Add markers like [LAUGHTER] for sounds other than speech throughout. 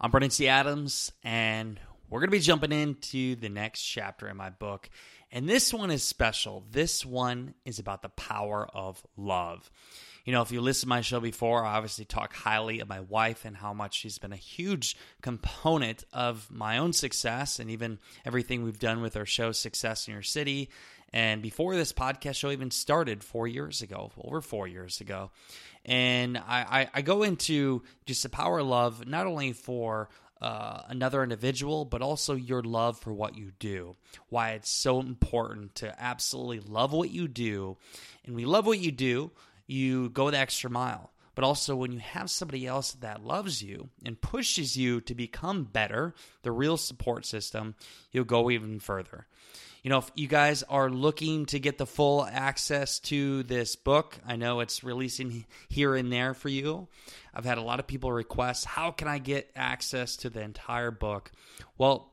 I'm Brandon T. Adams, and we're going to be jumping into the next chapter in my book. And this one is special. This one is about the power of love. You know, if you listen to my show before, I obviously talk highly of my wife and how much she's been a huge component of my own success and even everything we've done with our show, Success in Your City. And before this podcast show even started four years ago, over four years ago, and I, I, I go into just the power of love, not only for uh, another individual, but also your love for what you do. Why it's so important to absolutely love what you do. And we love what you do, you go the extra mile. But also, when you have somebody else that loves you and pushes you to become better, the real support system, you'll go even further you know, if you guys are looking to get the full access to this book, I know it's releasing here and there for you. I've had a lot of people request, how can I get access to the entire book? Well,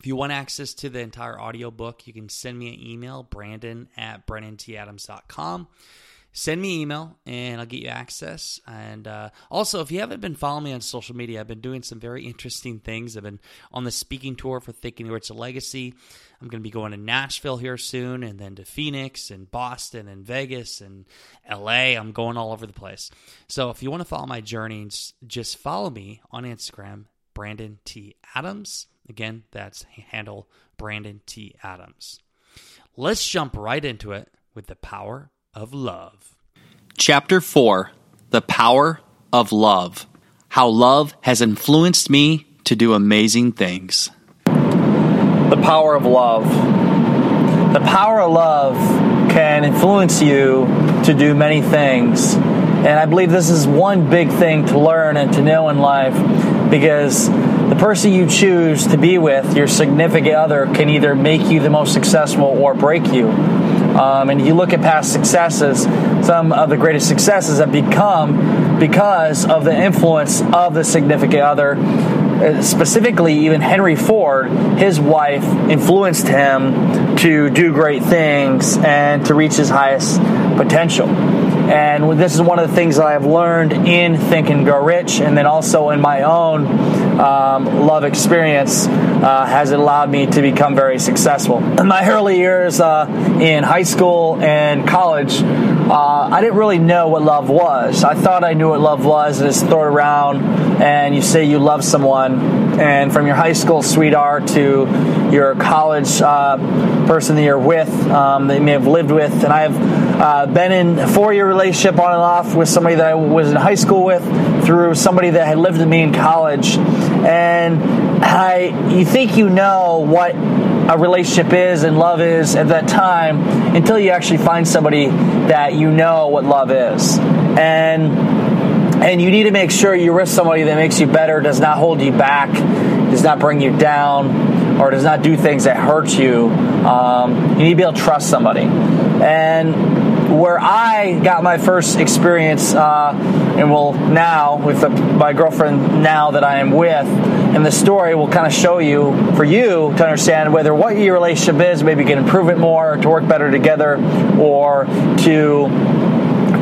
if you want access to the entire audiobook, you can send me an email, brandon at brandontadams.com send me email and I'll get you access. And uh, also, if you haven't been following me on social media, I've been doing some very interesting things. I've been on the speaking tour for Think and Grow Rich a Legacy. I'm going to be going to Nashville here soon, and then to Phoenix and Boston and Vegas and LA. I'm going all over the place. So if you want to follow my journey, just follow me on Instagram, Brandon T. Adams. Again, that's handle Brandon T. Adams. Let's jump right into it with the power of love. Chapter 4 The Power of Love How Love Has Influenced Me to Do Amazing Things. The power of love. The power of love can influence you to do many things. And I believe this is one big thing to learn and to know in life because the person you choose to be with, your significant other, can either make you the most successful or break you. Um, and you look at past successes, some of the greatest successes have become because of the influence of the significant other. Uh, specifically, even Henry Ford, his wife influenced him to do great things and to reach his highest potential. And this is one of the things that I have learned in Think and Grow Rich, and then also in my own um, love experience, uh, has allowed me to become very successful. In my early years uh, in high school and college, uh, I didn't really know what love was. I thought I knew what love was, and it's throw it around, and you say you love someone, and from your high school sweetheart to your college uh, person that you're with, um, that you may have lived with, and I've uh, been in a four-year relationship on and off with somebody that I was in high school with, through somebody that had lived with me in college, and I, you think you know what a relationship is and love is at that time until you actually find somebody that you know what love is. And and you need to make sure you're with somebody that makes you better, does not hold you back, does not bring you down, or does not do things that hurt you. Um, you need to be able to trust somebody. And where I got my first experience, uh, and will now with the, my girlfriend now that I am with, and the story will kind of show you for you to understand whether what your relationship is, maybe you can improve it more, to work better together, or to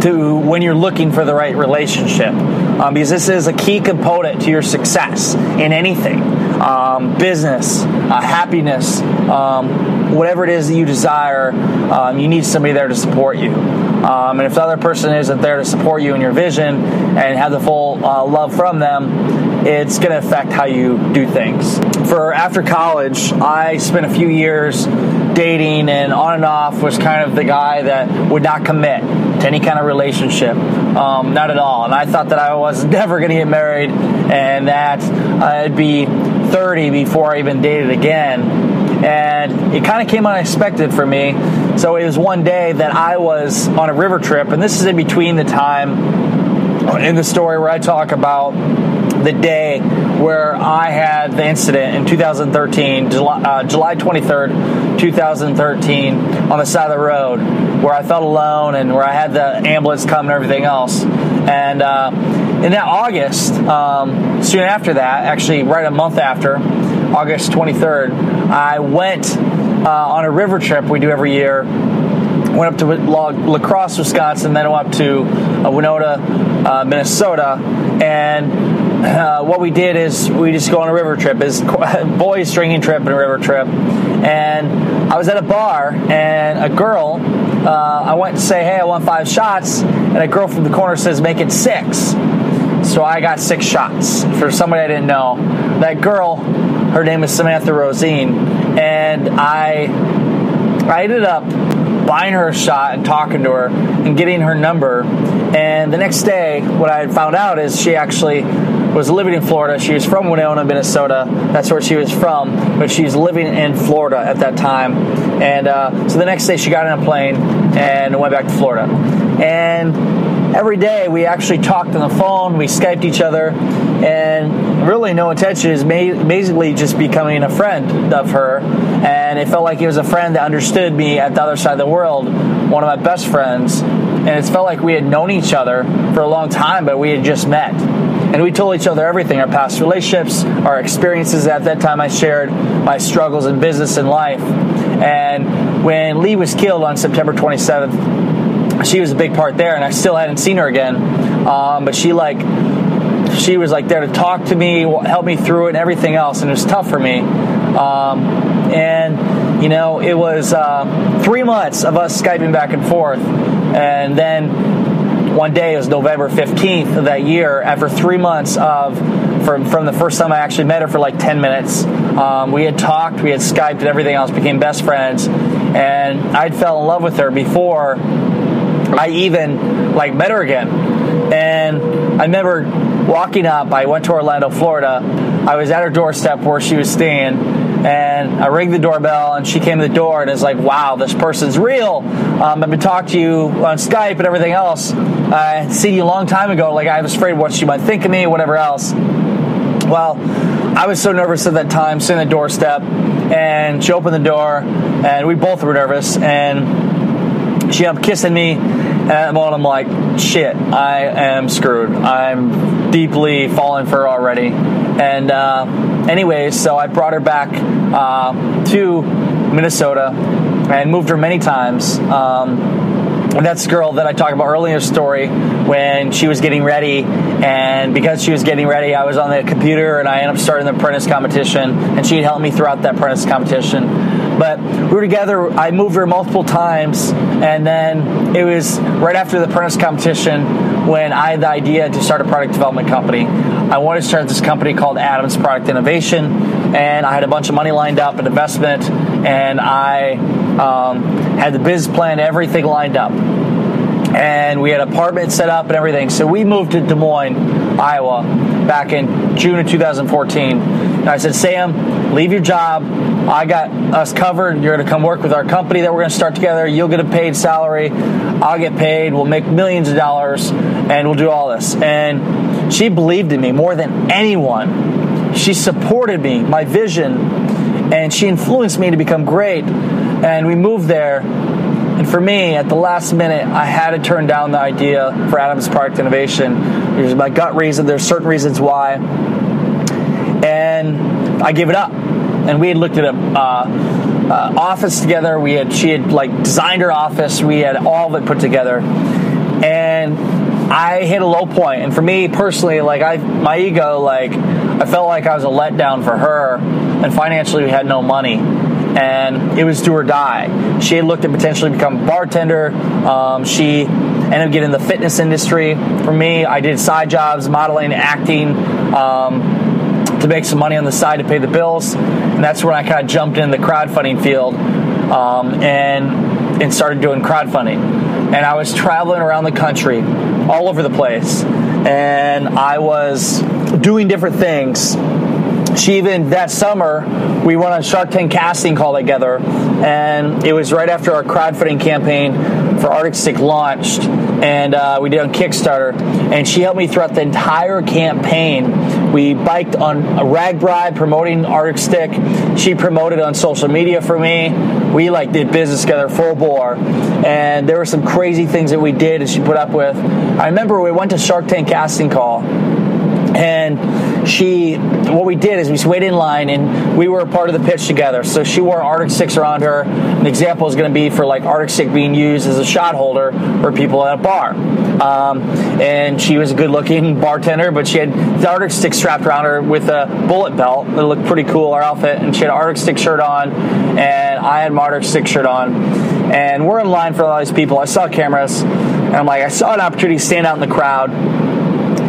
to when you're looking for the right relationship. Um, because this is a key component to your success in anything. Um, business uh, happiness um, whatever it is that you desire um, you need somebody there to support you um, and if the other person isn't there to support you in your vision and have the full uh, love from them it's going to affect how you do things for after college i spent a few years dating and on and off was kind of the guy that would not commit to any kind of relationship. Um, not at all. And I thought that I was [LAUGHS] never going to get married and that I'd be 30 before I even dated again. And it kind of came unexpected for me. So it was one day that I was on a river trip, and this is in between the time in the story where I talk about the day where I had the incident in 2013, July, uh, July 23rd, 2013, on the side of the road, where I felt alone and where I had the ambulance come and everything else. And uh, in that August, um, soon after that, actually right a month after, August 23rd, I went uh, on a river trip we do every year went up to La Crosse, Wisconsin, then went up to uh, Winona, uh, Minnesota, and uh, what we did is we just go on a river trip. Is [LAUGHS] boys drinking trip and a river trip, and I was at a bar and a girl. Uh, I went to say, "Hey, I want five shots," and a girl from the corner says, "Make it six. So I got six shots for somebody I didn't know. That girl, her name is Samantha Rosine, and I, I ended up buying her a shot and talking to her and getting her number. And the next day, what I found out is she actually was living in Florida. She was from Winona, Minnesota. That's where she was from, but she's living in Florida at that time. And uh, so the next day, she got on a plane and went back to Florida. And every day, we actually talked on the phone. We skyped each other, and really, no intention is basically just becoming a friend of her. And it felt like he was a friend that understood me at the other side of the world, one of my best friends. And it felt like we had known each other for a long time, but we had just met and we told each other everything our past relationships, our experiences at that time I shared, my struggles in business and life. And when Lee was killed on September 27th, she was a big part there, and I still hadn't seen her again. Um, but she like she was like there to talk to me, help me through it, and everything else. And it was tough for me. Um, and you know, it was uh, three months of us skyping back and forth, and then one day, it was November 15th of that year, after three months of from, from the first time I actually met her for like 10 minutes. Um, we had talked, we had Skyped, and everything else, became best friends. And I'd fell in love with her before I even like met her again. And I remember walking up, I went to Orlando, Florida. I was at her doorstep where she was staying and I rang the doorbell, and she came to the door and is like, "Wow, this person's real." Um, I've been talking to you on Skype and everything else. I seen you a long time ago. Like I was afraid what she might think of me, whatever else. Well, I was so nervous at that time, sitting at the doorstep, and she opened the door, and we both were nervous, and she up kissing me. And moment, I'm like, shit, I am screwed. I'm deeply falling for her already. And uh, anyways, so I brought her back uh, to Minnesota and moved her many times. Um, and that's the girl that I talked about earlier in the story when she was getting ready. And because she was getting ready, I was on the computer and I ended up starting the apprentice competition. And she helped me throughout that apprentice competition. But we were together. I moved her multiple times. And then it was right after the apprentice competition when I had the idea to start a product development company. I wanted to start this company called Adams Product Innovation, and I had a bunch of money lined up, an investment, and I um, had the business plan, everything lined up. And we had an apartment set up and everything. So we moved to Des Moines, Iowa, back in June of 2014. And I said, Sam, leave your job. I got us covered. You're going to come work with our company that we're going to start together. You'll get a paid salary. I'll get paid. We'll make millions of dollars, and we'll do all this. And she believed in me more than anyone. She supported me, my vision, and she influenced me to become great. And we moved there. And for me, at the last minute, I had to turn down the idea for Adams Product Innovation. There's my gut reason. There's certain reasons why, and I gave it up. And we had looked at a uh, uh, office together. We had she had like designed her office. We had all of it put together, and I hit a low point. and for me personally, like I, my ego, like I felt like I was a letdown for her, and financially we had no money, and it was do or die. She had looked at potentially become a bartender. Um, she ended up getting in the fitness industry. For me, I did side jobs, modeling, acting. Um, to make some money on the side to pay the bills, and that's when I kind of jumped in the crowdfunding field um, and and started doing crowdfunding and I was traveling around the country, all over the place, and I was doing different things. She even that summer we went on Shark Tank casting call together, and it was right after our crowdfunding campaign for Arctic Stick launched, and uh, we did on Kickstarter, and she helped me throughout the entire campaign We biked on a RAGBRAI promoting Arctic Stick. She promoted on social media for me. We like did business together full bore, and there were some crazy things that we did and she put up with. I remember we went to Shark Tank casting call and she what we did is we waited in line and we were a part of the pitch together. So she wore arctic sticks around her. An example is going to be for like arctic stick being used as a shot holder for people at a bar. Um, and she was a good looking bartender but she had the arctic stick strapped around her with a bullet belt that looked pretty cool our outfit. And she had an arctic stick shirt on and i had my arctic stick shirt on. And we're in line for all these people. I saw cameras and i'm like i saw an opportunity to stand out in the crowd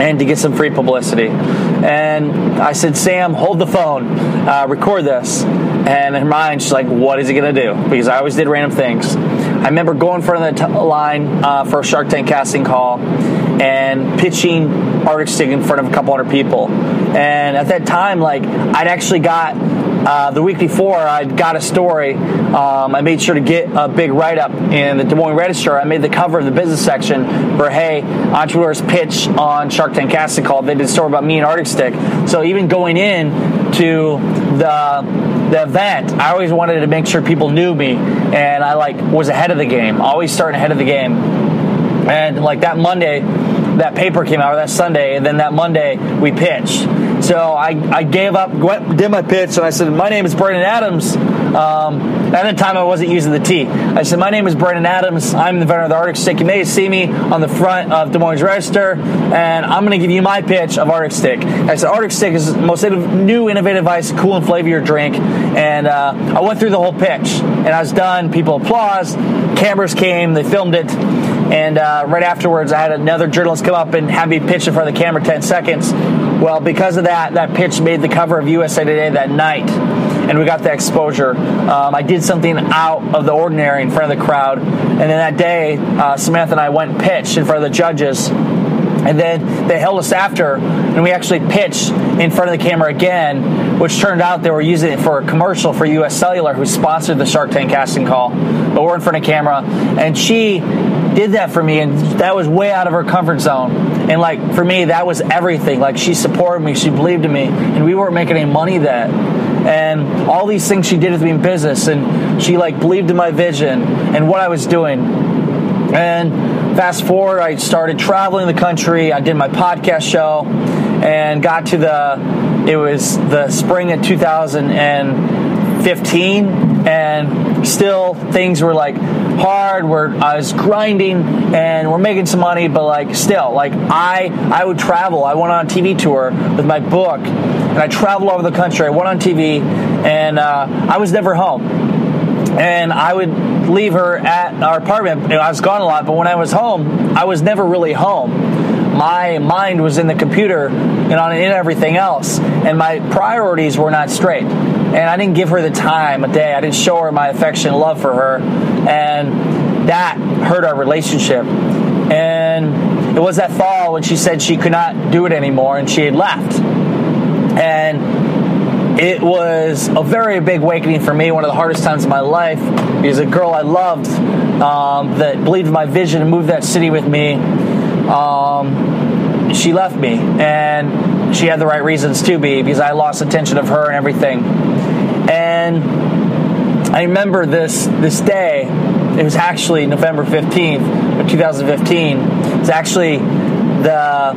and to get some free publicity. And I said, Sam, hold the phone, uh, record this. And in her mind, she's like, what is he going to do? Because I always did random things. I remember going in front of the t- line uh, for a Shark Tank casting call and pitching Arctic Stick in front of a couple hundred people. And at that time, like, I'd actually got uh, the week before, I got a story. Um, I made sure to get a big write up in the Des Moines Register. I made the cover of the business section for Hey, entrepreneurs pitch on Shark Tank Casting Call. They did a story about me and Arctic Stick. So even going in to the the event, I always wanted to make sure people knew me, and I like was ahead of the game. Always starting ahead of the game. And like that Monday, that paper came out, or that Sunday, and then that Monday we pitched. So I, I gave up, went, did my pitch, and I said, My name is Brandon Adams. Um, at the time, I wasn't using the T. I said, My name is Brandon Adams. I'm the inventor of the Arctic Stick. You may see me on the front of Des Moines Register, and I'm going to give you my pitch of Arctic Stick. I said, Arctic Stick is the most new, innovative ice, cool and flavor your drink. And uh, I went through the whole pitch, and I was done. People applauded. Cameras came, they filmed it. And uh, right afterwards, I had another journalist come up and have me pitch in front of the camera 10 seconds. Well, because of that, that pitch made the cover of USA Today that night, and we got the exposure. Um, I did something out of the ordinary in front of the crowd, and then that day, uh, Samantha and I went and pitched in front of the judges. And then they held us after, and we actually pitched in front of the camera again, which turned out they were using it for a commercial for US Cellular, who sponsored the Shark Tank casting call. We're in front of camera, and she did that for me, and that was way out of her comfort zone. And like for me, that was everything. Like she supported me, she believed in me, and we weren't making any money then. And all these things she did with me in business, and she like believed in my vision and what I was doing. And fast forward, I started traveling the country. I did my podcast show, and got to the. It was the spring of 2015, and still things were like hard. We're I was grinding and we're making some money, but like still, like I I would travel. I went on a TV tour with my book, and I traveled all over the country. I went on TV, and uh, I was never home. And I would leave her at our apartment. I was gone a lot, but when I was home, I was never really home my mind was in the computer and on in everything else and my priorities were not straight and i didn't give her the time a day. I didn't show her my affection love for her. And that hurt our relationship. And it was that fall when she said she could not do it anymore and she had left. And it was a very big awakening for me one of the hardest times of my life. Because a girl i loved um, that believed in my vision and moved that city with me. Um, she left me, and she had the right reasons to be because I lost attention of her and everything. I remember this this day. It was actually November fifteenth of 2015. It's actually the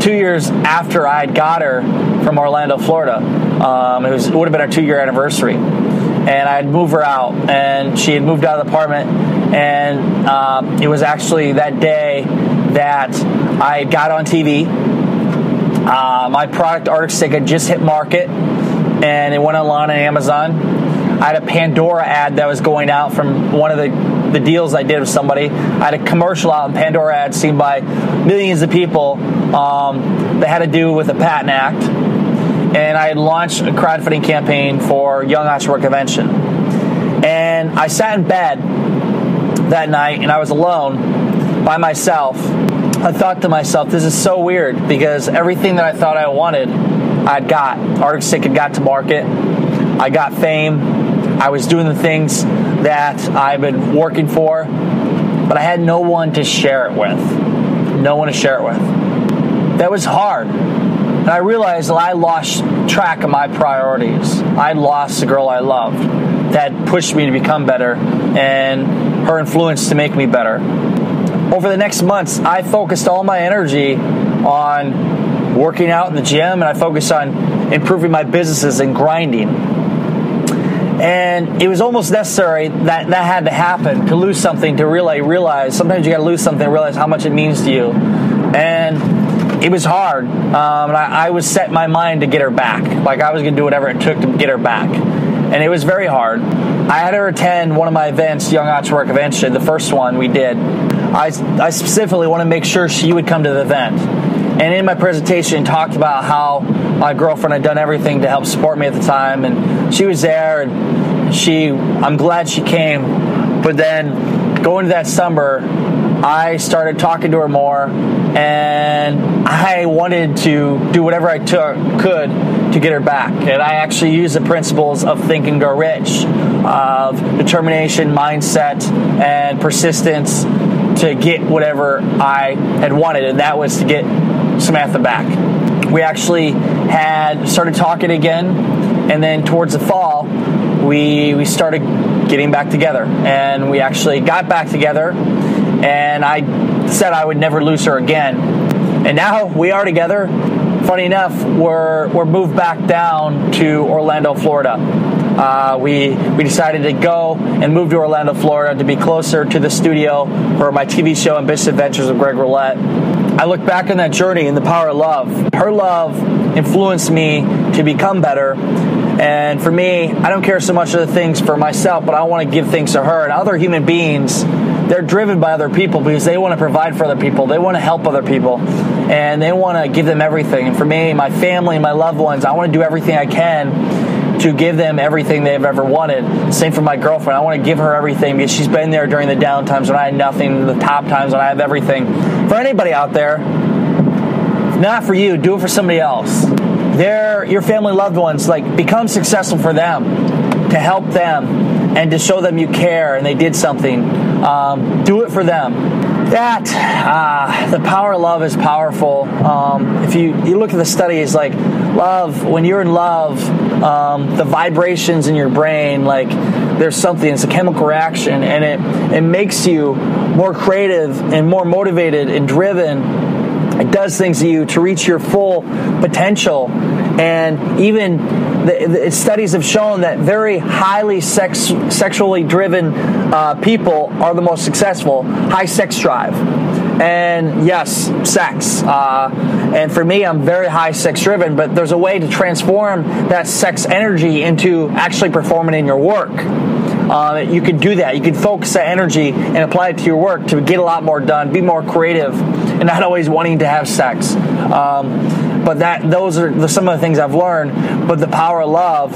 two years after I had got her from Orlando, Florida. Um, it was it would have been our two year anniversary, and I had moved her out, and she had moved out of the apartment, and um, it was actually that day that I got on TV. Uh, my product Arctic had just hit market, and it went online on Amazon. I had a Pandora ad that was going out from one of the the deals I did with somebody. I had a commercial out in Pandora ad seen by millions of people um, that had to do with the Patent Act. And I had launched a crowdfunding campaign for Young Entrepreneur Convention. And I sat in bed that night and I was alone by myself. I thought to myself, this is so weird because everything that I thought I wanted, I'd got. Arctic Stick had got to market. I got fame. I was doing the things that I've been working for, but I had no one to share it with. No one to share it with. That was hard. And I realized that I lost track of my priorities. I lost the girl I loved that pushed me to become better and her influence to make me better. Over the next months, I focused all my energy on working out in the gym and I focused on improving my businesses and grinding. And it was almost necessary that that had to happen to lose something to really realize sometimes you got to lose something to realize how much it means to you. And it was hard. Um, and I, I was set my mind to get her back. Like I was going to do whatever it took to get her back. And it was very hard. I had her attend one of my events, Young Entrepreneur Convention, the first one we did. I, I specifically want to make sure she would come to the event. And in my presentation, talked about how my girlfriend had done everything to help support me at the time, and she was there, and she, I'm glad she came. But then going to that summer, I started talking to her more, and I wanted to do whatever I took could to get her back. And I actually used the principles of Think and Grow Rich, of determination, mindset, and persistence to get whatever I had wanted, and that was to get Samantha back. We actually had started talking again, and then towards the fall, we we started getting back together, and we actually got back together, and I said I would never lose her again, and now we are together. Funny enough, we're we're moved back down to Orlando, Florida. Uh, we we decided to go and move to Orlando, Florida, to be closer to the studio for my TV show Ambitious Adventures of Greg Roulette. I look back on that journey and the power of love. Her love influenced me to become better. And for me, I don't care so much of the things for myself, but I want to give things to her and other human beings. They're driven by other people because they want to provide for other people. They want to help other people and they want to give them everything. And for me, my family, my loved ones, I want to do everything I can to give them everything they've ever wanted. Same for my girlfriend. I want to give her everything because she's been there during the down times when I had nothing, the top times when I have everything. For anybody out there, not for you, do it for somebody else. They're your family loved ones, like become successful for them, to help them, and to show them you care and they did something. Um, do it for them that uh, the power of love is powerful. Um, if you, you look at the studies, like love, when you're in love, um, the vibrations in your brain, like there's something, it's a chemical reaction, and it, it makes you more creative and more motivated and driven it does things to you to reach your full potential. And even the, the studies have shown that very highly sex, sexually driven uh, people are the most successful, high sex drive. And yes, sex. Uh, and for me, I'm very high sex driven, but there's a way to transform that sex energy into actually performing in your work. Uh, you can do that. You can focus that energy and apply it to your work to get a lot more done, be more creative, and not always wanting to have sex. Um, but that those are some of the things I've learned. But the power of love,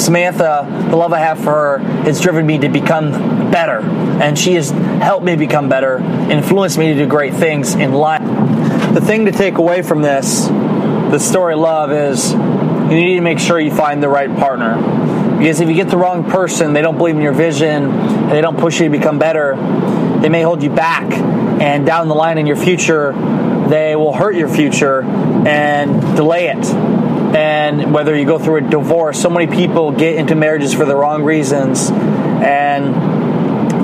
Samantha, the love I have for her, has driven me to become better, and she has helped me become better, influenced me to do great things in life. The thing to take away from this, the story of love, is you need to make sure you find the right partner because if you get the wrong person, they don't believe in your vision, they don't push you to become better, they may hold you back. And down the line in your future, they will hurt your future and delay it. And whether you go through a divorce, so many people get into marriages for the wrong reasons and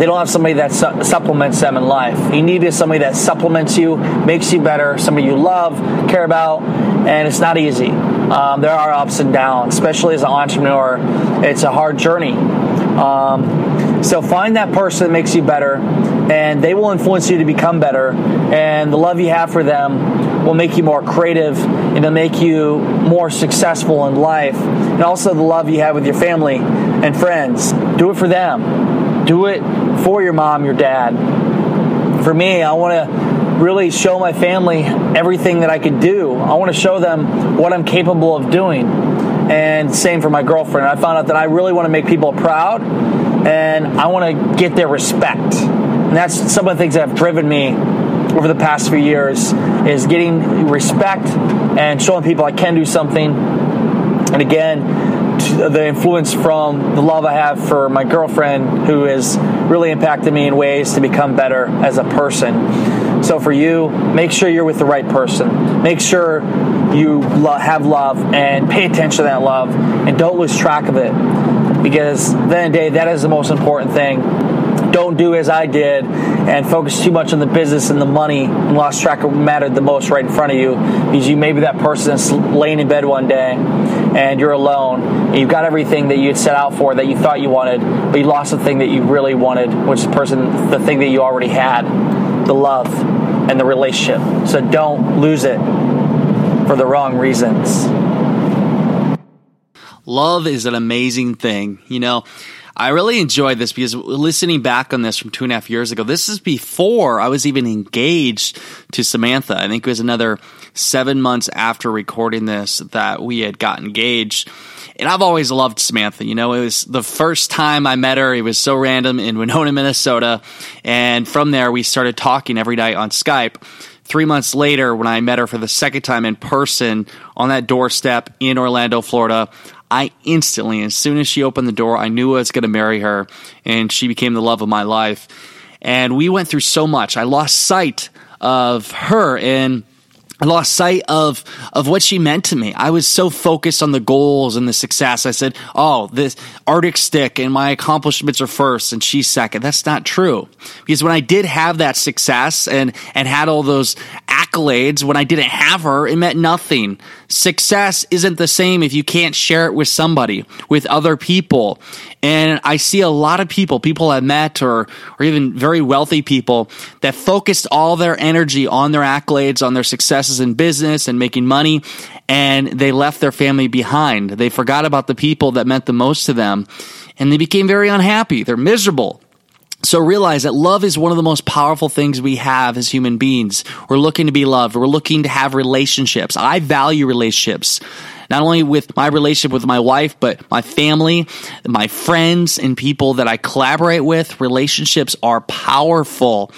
they don't have somebody that su- supplements them in life. You need somebody that supplements you, makes you better, somebody you love, care about, and it's not easy. Um, there are ups and downs, especially as an entrepreneur. It's a hard journey. Um, so find that person that makes you better, and they will influence you to become better. And the love you have for them will make you more creative and it'll make you more successful in life. And also the love you have with your family and friends. Do it for them. Do it for your mom, your dad. For me, I want to really show my family everything that I could do. I want to show them what I'm capable of doing. And same for my girlfriend. I found out that I really want to make people proud and I want to get their respect. And that's some of the things that have driven me over the past few years is getting respect and showing people I can do something. And again, the influence from the love I have for my girlfriend, who has really impacted me in ways to become better as a person. So for you, make sure you're with the right person. Make sure you have love and pay attention to that love and don't lose track of it because then the, the day that is the most important thing don't do as I did and focus too much on the business and the money and lost track of what mattered the most right in front of you because you maybe that person is laying in bed one day and you're alone and you've got everything that you had set out for that you thought you wanted but you lost the thing that you really wanted which is the person the thing that you already had the love and the relationship. So don't lose it for the wrong reasons. Love is an amazing thing. You know I really enjoyed this because listening back on this from two and a half years ago, this is before I was even engaged to Samantha. I think it was another seven months after recording this that we had got engaged. And I've always loved Samantha. You know, it was the first time I met her. It was so random in Winona, Minnesota. And from there, we started talking every night on Skype. Three months later, when I met her for the second time in person on that doorstep in Orlando, Florida, I instantly, as soon as she opened the door, I knew I was going to marry her, and she became the love of my life. And we went through so much. I lost sight of her and I lost sight of of what she meant to me. I was so focused on the goals and the success. I said, "Oh, this Arctic stick and my accomplishments are first, and she's second. That's not true. Because when I did have that success and and had all those accolades, when I didn't have her, it meant nothing. Success isn't the same if you can't share it with somebody, with other people. And I see a lot of people, people I've met or, or even very wealthy people that focused all their energy on their accolades, on their successes in business and making money. And they left their family behind. They forgot about the people that meant the most to them and they became very unhappy. They're miserable. So realize that love is one of the most powerful things we have as human beings. We're looking to be loved. We're looking to have relationships. I value relationships not only with my relationship with my wife, but my family, my friends, and people that I collaborate with. Relationships are powerful.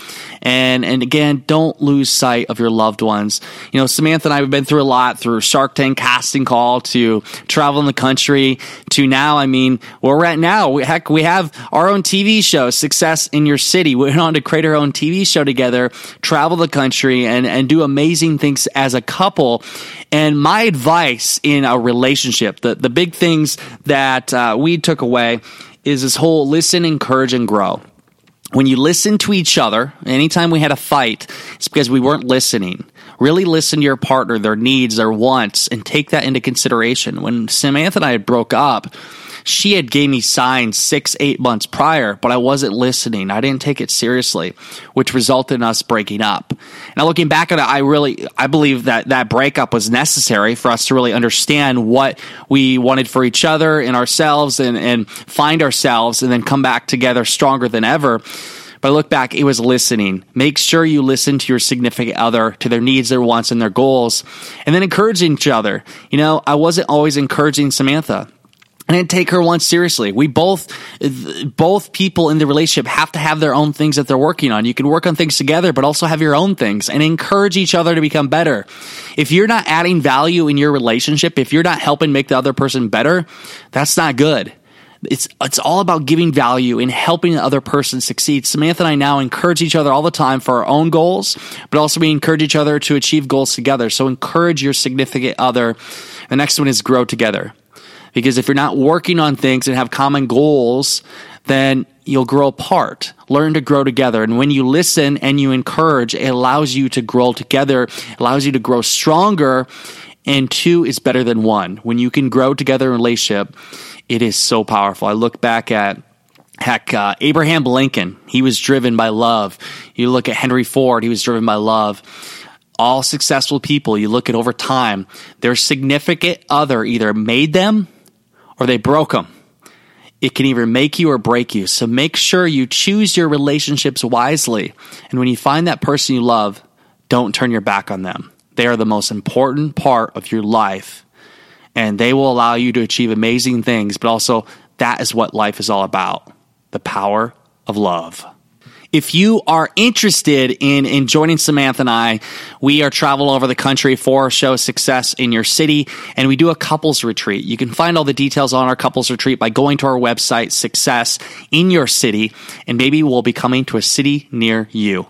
And, and again, don't lose sight of your loved ones. You know, Samantha and I have been through a lot through Shark Tank casting call to traveling the country to now. I mean, where we're at now, we, heck, we have our own TV show, Success in Your City. We went on to create our own TV show together, travel the country, and, and do amazing things as a couple. And my advice in a relationship, the, the big things that uh, we took away is this whole listen, encourage, and grow. When you listen to each other, anytime we had a fight, it's because we weren't listening. Really listen to your partner, their needs, their wants, and take that into consideration. When Samantha and I broke up, she had gave me signs six, eight months prior, but I wasn't listening. I didn't take it seriously, which resulted in us breaking up. Now, looking back at it, I really, I believe that that breakup was necessary for us to really understand what we wanted for each other and ourselves and, and find ourselves and then come back together stronger than ever. But I look back, it was listening. Make sure you listen to your significant other, to their needs, their wants, and their goals, and then encouraging each other. You know, I wasn't always encouraging Samantha. I didn't take her once seriously. We both, both people in the relationship have to have their own things that they're working on. You can work on things together, but also have your own things and encourage each other to become better. If you're not adding value in your relationship, if you're not helping make the other person better, that's not good. It's it's all about giving value and helping the other person succeed. Samantha and I now encourage each other all the time for our own goals, but also we encourage each other to achieve goals together. So encourage your significant other. The next one is grow together. Because if you're not working on things and have common goals, then you'll grow apart. Learn to grow together. And when you listen and you encourage, it allows you to grow together, allows you to grow stronger. And two is better than one. When you can grow together in a relationship, it is so powerful. I look back at Heck, uh, Abraham Lincoln, he was driven by love. You look at Henry Ford, he was driven by love. All successful people, you look at over time, their significant other either made them or they broke them. It can either make you or break you. So make sure you choose your relationships wisely. And when you find that person you love, don't turn your back on them. They are the most important part of your life. And they will allow you to achieve amazing things, but also that is what life is all about the power of love. If you are interested in, in joining Samantha and I, we are travel over the country for our show Success in Your City, and we do a couples retreat. You can find all the details on our couples retreat by going to our website, Success in Your City, and maybe we'll be coming to a city near you.